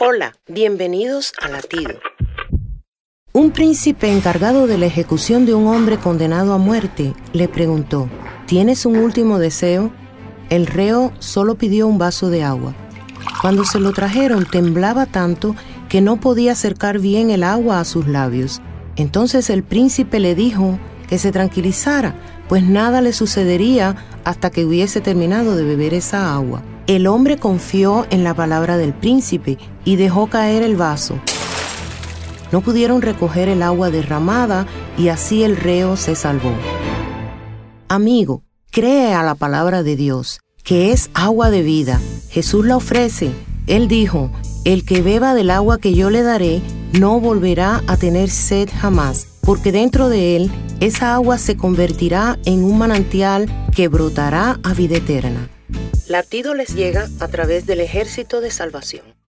Hola, bienvenidos a Latido. Un príncipe encargado de la ejecución de un hombre condenado a muerte le preguntó, ¿tienes un último deseo? El reo solo pidió un vaso de agua. Cuando se lo trajeron temblaba tanto que no podía acercar bien el agua a sus labios. Entonces el príncipe le dijo que se tranquilizara, pues nada le sucedería hasta que hubiese terminado de beber esa agua. El hombre confió en la palabra del príncipe y dejó caer el vaso. No pudieron recoger el agua derramada y así el reo se salvó. Amigo, cree a la palabra de Dios, que es agua de vida. Jesús la ofrece. Él dijo, el que beba del agua que yo le daré, no volverá a tener sed jamás, porque dentro de él esa agua se convertirá en un manantial que brotará a vida eterna. Latido les llega a través del ejército de salvación.